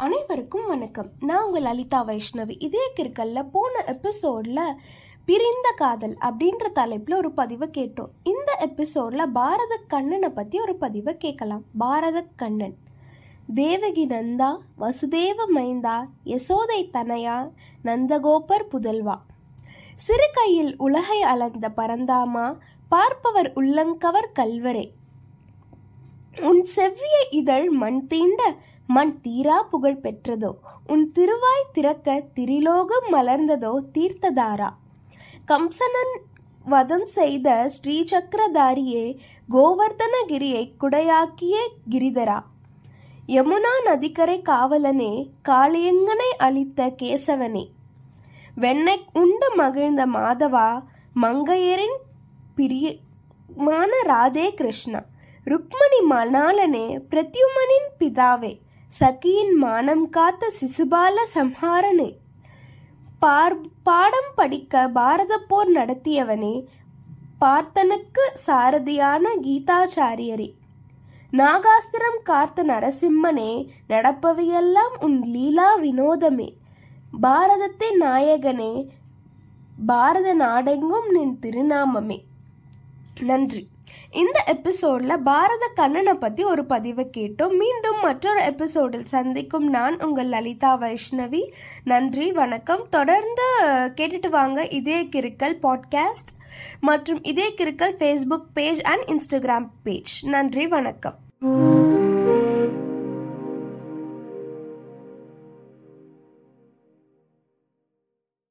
அனைவருக்கும் வணக்கம். நான் உங்கள் லலிதா வைஷ்ணவி. இதே கிற்கல்ல போன எபிசோட்ல பிரிந்த காதல் அப்படின்ற தலைப்புல ஒரு பதிவை கேட்டோம். இந்த எபிசோட்ல பாரத கண்ணனை பத்தி ஒரு பதிவை கேட்கலாம். பாரத கண்ணன். தேவகி நந்தா வசுதேவ மைந்தா யசோதை தனையா நந்தகோபர் புதல்வா. சிறு கையில் உலகை அளந்த பரந்தாமா பார்ப்பவர் உள்ளங்கவர் கல்வரே. உன் செவ்விய இதழ் மண் தீண்ட மண் தீரா புகழ் பெற்றதோ? உன் திருவாய் திறக்க திரிலோகம் மலர்ந்ததோ? தீர்த்ததாரா? கம்சனன் வதம் செய்த ஸ்ரீசக்கரதாரியே கோவர்தனகிரியை குடையாக்கிய கிரிதரா? யமுனா நதிக்கரை காவலனே காளியங்கனை அளித்த கேசவனே. வெண்ணை உண்டு மகிழ்ந்த மாதவா மங்கையரின் பிரியமான ராதே கிருஷ்ணா. ருக்மணி மணாலனே பிரத்யுமனின் பிதாவே சகியின் மானம் காத்த சிசுபால சம்ஹாரனே. பார் பாடம் படிக்க பாரத போர் நடத்தியவனே பார்த்தனுக்கு சாரதியான கீதாச்சாரியரே. நாகாஸ்திரம் காத்த நரசிம்மனே நடப்பவையெல்லாம் உன் லீலா வினோதமே. பாரதத்தின் நாயகனே பாரத நாடெங்கும் நின் திருநாமமே. நன்றி. இந்த எபிசோட்ல பாரத கண்ணனை பத்தி ஒரு பதிவை கேட்டோம். மீண்டும் மற்றொரு எபிசோடில் சந்திக்கும் நான் உங்கள் லலிதா வைஷ்ணவி. நன்றி வணக்கம். தொடர்ந்து கேட்டுட்டு வாங்க இதே கிருக்கல் பாட்காஸ்ட் மற்றும் இதே Kirukkal Facebook page and Instagram page நன்றி வணக்கம்.